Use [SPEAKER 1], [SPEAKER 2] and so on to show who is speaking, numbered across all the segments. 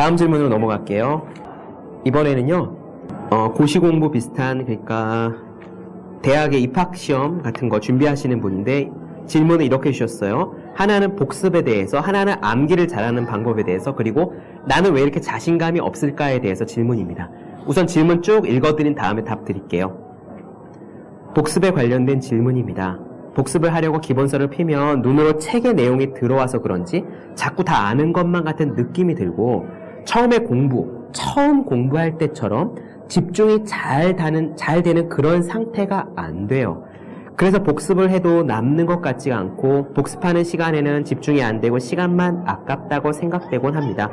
[SPEAKER 1] 다음 질문으로 넘어갈게요. 이번에는요, 어, 고시공부 비슷한, 그러니까, 대학의 입학시험 같은 거 준비하시는 분인데, 질문을 이렇게 주셨어요. 하나는 복습에 대해서, 하나는 암기를 잘하는 방법에 대해서, 그리고 나는 왜 이렇게 자신감이 없을까에 대해서 질문입니다. 우선 질문 쭉 읽어드린 다음에 답 드릴게요. 복습에 관련된 질문입니다. 복습을 하려고 기본서를 피면 눈으로 책의 내용이 들어와서 그런지 자꾸 다 아는 것만 같은 느낌이 들고 처음에 공부, 처음 공부할 때처럼 집중이 잘 다는, 잘 되는 그런 상태가 안 돼요. 그래서 복습을 해도 남는 것 같지가 않고 복습하는 시간에는 집중이 안 되고 시간만 아깝다고 생각되곤 합니다.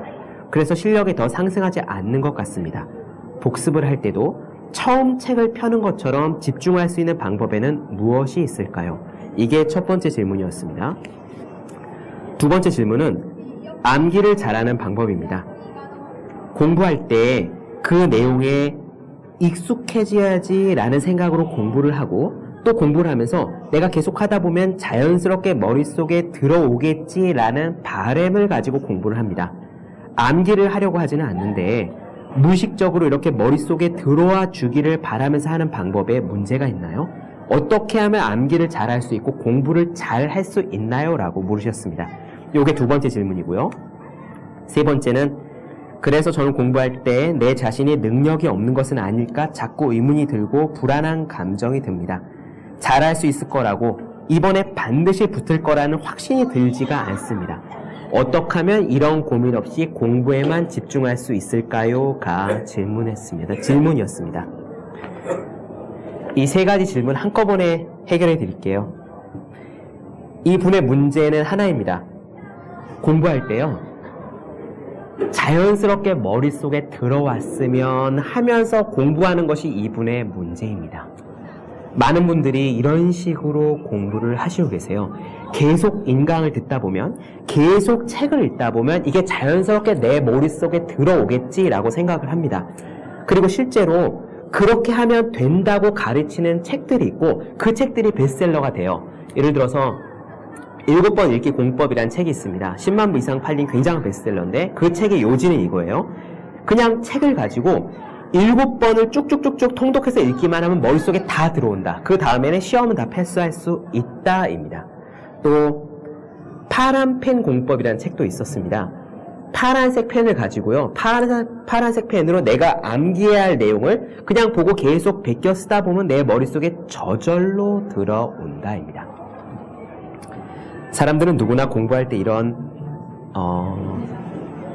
[SPEAKER 1] 그래서 실력이 더 상승하지 않는 것 같습니다. 복습을 할 때도 처음 책을 펴는 것처럼 집중할 수 있는 방법에는 무엇이 있을까요? 이게 첫 번째 질문이었습니다. 두 번째 질문은 암기를 잘하는 방법입니다. 공부할 때 그 내용에 익숙해져야지 라는 생각으로 공부를 하고 또 공부를 하면서 내가 계속 하다 보면 자연스럽게 머릿속에 들어오겠지 라는 바램을 가지고 공부를 합니다. 암기를 하려고 하지는 않는데 무의식적으로 이렇게 머릿속에 들어와 주기를 바라면서 하는 방법에 문제가 있나요? 어떻게 하면 암기를 잘 할 수 있고 공부를 잘 할 수 있나요? 라고 물으셨습니다. 요게 두 번째 질문이고요. 세 번째는 그래서 저는 공부할 때 내 자신이 능력이 없는 것은 아닐까 자꾸 의문이 들고 불안한 감정이 듭니다. 잘할 수 있을 거라고 이번에 반드시 붙을 거라는 확신이 들지가 않습니다. 어떻게 하면 이런 고민 없이 공부에만 집중할 수 있을까요?가 질문했습니다. 질문이었습니다. 이 세 가지 질문 한꺼번에 해결해 드릴게요. 이 분의 문제는 하나입니다. 공부할 때요. 자연스럽게 머릿속에 들어왔으면 하면서 공부하는 것이 이분의 문제입니다. 많은 분들이 이런 식으로 공부를 하시고 계세요. 계속 인강을 듣다 보면, 계속 책을 읽다 보면 이게 자연스럽게 내 머릿속에 들어오겠지라고 생각을 합니다. 그리고 실제로 그렇게 하면 된다고 가르치는 책들이 있고 그 책들이 베스트셀러가 돼요. 예를 들어서 일곱 번 읽기 공법이라는 책이 있습니다. 10만 부 이상 팔린 굉장한 베스트셀러인데 그 책의 요지는 이거예요. 그냥 책을 가지고 일곱 번을 쭉쭉쭉쭉 통독해서 읽기만 하면 머릿속에 다 들어온다. 그 다음에는 시험은 다 패스할 수 있다입니다. 또 파란 펜 공법이라는 책도 있었습니다. 파란색 펜을 가지고요. 파란, 파란색 펜으로 내가 암기해야 할 내용을 그냥 보고 계속 베껴 쓰다 보면 내 머릿속에 저절로 들어온다입니다. 사람들은 누구나 공부할 때 이런 어,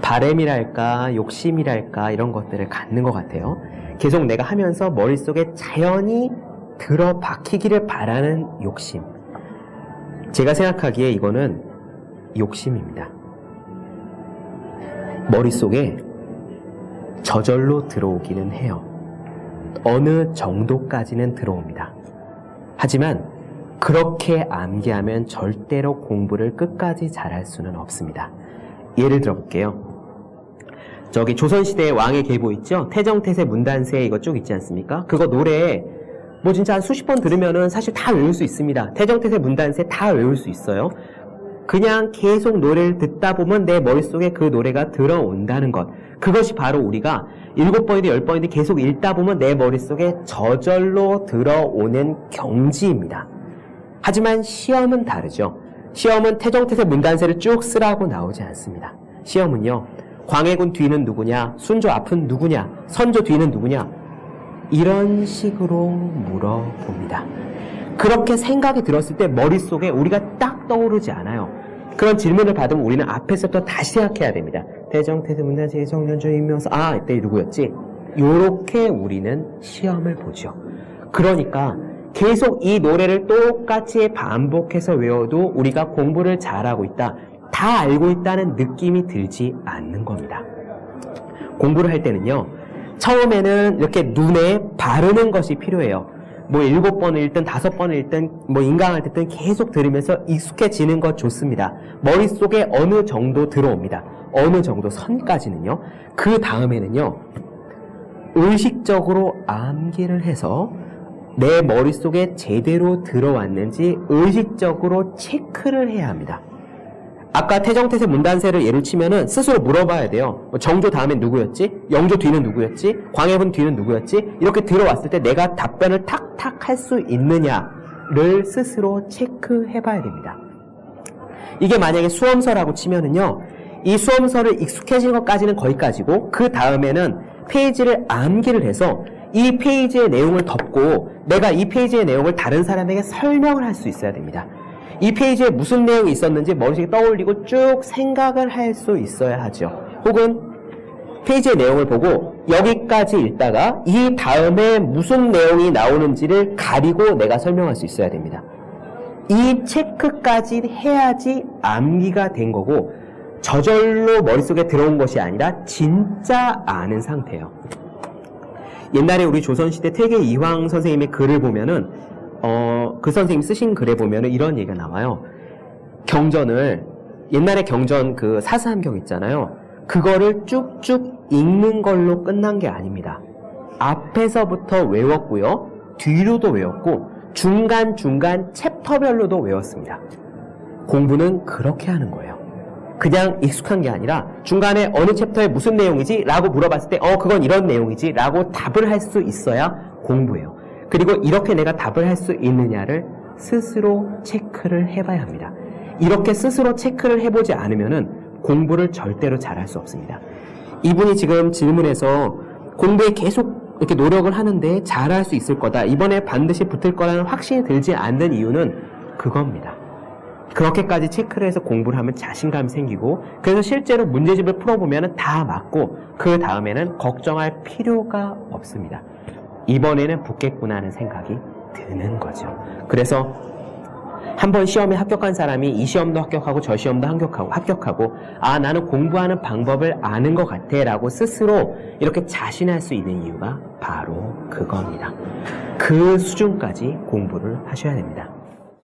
[SPEAKER 1] 바램이랄까 욕심이랄까 이런 것들을 갖는 것 같아요. 계속 내가 하면서 머릿속에 자연히 들어 박히기를 바라는 욕심. 제가 생각하기에 이거는 욕심입니다. 머릿속에 저절로 들어오기는 해요. 어느 정도까지는 들어옵니다. 하지만 그렇게 암기하면 절대로 공부를 끝까지 잘할 수는 없습니다. 예를 들어 볼게요. 저기 조선시대의 왕의 계보 있죠? 태정태세 문단세 이거 쭉 있지 않습니까? 그거 노래 뭐 진짜 한 수십 번 들으면은 사실 다 외울 수 있습니다. 태정태세 문단세 다 외울 수 있어요. 그냥 계속 노래를 듣다 보면 내 머릿속에 그 노래가 들어온다는 것. 그것이 바로 우리가 일곱 번이든 열 번이든 계속 읽다 보면 내 머릿속에 저절로 들어오는 경지입니다. 하지만 시험은 다르죠. 시험은 태정태세 문단세를 쭉 쓰라고 나오지 않습니다. 시험은요, 광해군 뒤는 누구냐, 순조 앞은 누구냐, 선조 뒤는 누구냐, 이런 식으로 물어봅니다. 그렇게 생각이 들었을 때 머릿속에 우리가 딱 떠오르지 않아요. 그런 질문을 받으면 우리는 앞에서부터 다시 생각해야 됩니다. 대정, 태세, 문단 세, 정년조, 임명서, 아, 이때 누구였지? 요렇게 우리는 시험을 보죠. 그러니까 계속 이 노래를 똑같이 반복해서 외워도 우리가 공부를 잘하고 있다. 다 알고 있다는 느낌이 들지 않는 겁니다. 공부를 할 때는요, 처음에는 이렇게 눈에 바르는 것이 필요해요. 뭐 일곱 번을 읽든 다섯 번을 읽든 뭐 인강을 듣든 계속 들으면서 익숙해지는 것 좋습니다. 머릿속에 어느 정도 들어옵니다. 어느 정도 선까지는요. 그 다음에는요. 의식적으로 암기를 해서 내 머릿속에 제대로 들어왔는지 의식적으로 체크를 해야 합니다. 아까 태정태세 문단세를 예로 치면은 스스로 물어봐야 돼요. 뭐 정조 다음엔 누구였지? 영조 뒤는 누구였지? 광해군 뒤는 누구였지? 이렇게 들어왔을 때 내가 답변을 탁탁 할 수 있느냐를 스스로 체크해 봐야 됩니다. 이게 만약에 수험서라고 치면은요. 이 수험서를 익숙해진 것까지는 거기까지고 그 다음에는 페이지를 암기를 해서 이 페이지의 내용을 덮고 내가 이 페이지의 내용을 다른 사람에게 설명을 할 수 있어야 됩니다. 이 페이지에 무슨 내용이 있었는지 머릿속에 떠올리고 쭉 생각을 할 수 있어야 하죠. 혹은 페이지의 내용을 보고 여기까지 읽다가 이 다음에 무슨 내용이 나오는지를 가리고 내가 설명할 수 있어야 됩니다. 이 체크까지 해야지 암기가 된 거고 저절로 머릿속에 들어온 것이 아니라 진짜 아는 상태예요. 옛날에 우리 조선시대 퇴계 이황 선생님의 글을 보면은 어, 그 선생님 쓰신 글에 보면은 이런 얘기가 나와요. 경전을 옛날에 경전 그 사사함경 있잖아요. 그거를 쭉쭉 읽는 걸로 끝난 게 아닙니다. 앞에서부터 외웠고요. 뒤로도 외웠고 중간중간 챕터별로도 외웠습니다. 공부는 그렇게 하는 거예요. 그냥 익숙한 게 아니라 중간에 어느 챕터에 무슨 내용이지? 라고 물어봤을 때, 어, 그건 이런 내용이지? 라고 답을 할 수 있어야 공부예요. 그리고 이렇게 내가 답을 할 수 있느냐를 스스로 체크를 해봐야 합니다. 이렇게 스스로 체크를 해보지 않으면은 공부를 절대로 잘할 수 없습니다. 이분이 지금 질문에서 공부에 계속 이렇게 노력을 하는데 잘할 수 있을 거다. 이번에 반드시 붙을 거라는 확신이 들지 않는 이유는 그겁니다. 그렇게까지 체크를 해서 공부를 하면 자신감이 생기고 그래서 실제로 문제집을 풀어보면 다 맞고 그 다음에는 걱정할 필요가 없습니다. 이번에는 붙겠구나 하는 생각이 드는 거죠. 그래서 한번 시험에 합격한 사람이 이 시험도 합격하고 저 시험도 합격하고 합격하고 아 나는 공부하는 방법을 아는 것 같아라고 스스로 이렇게 자신할 수 있는 이유가 바로 그겁니다. 그 수준까지 공부를 하셔야 됩니다.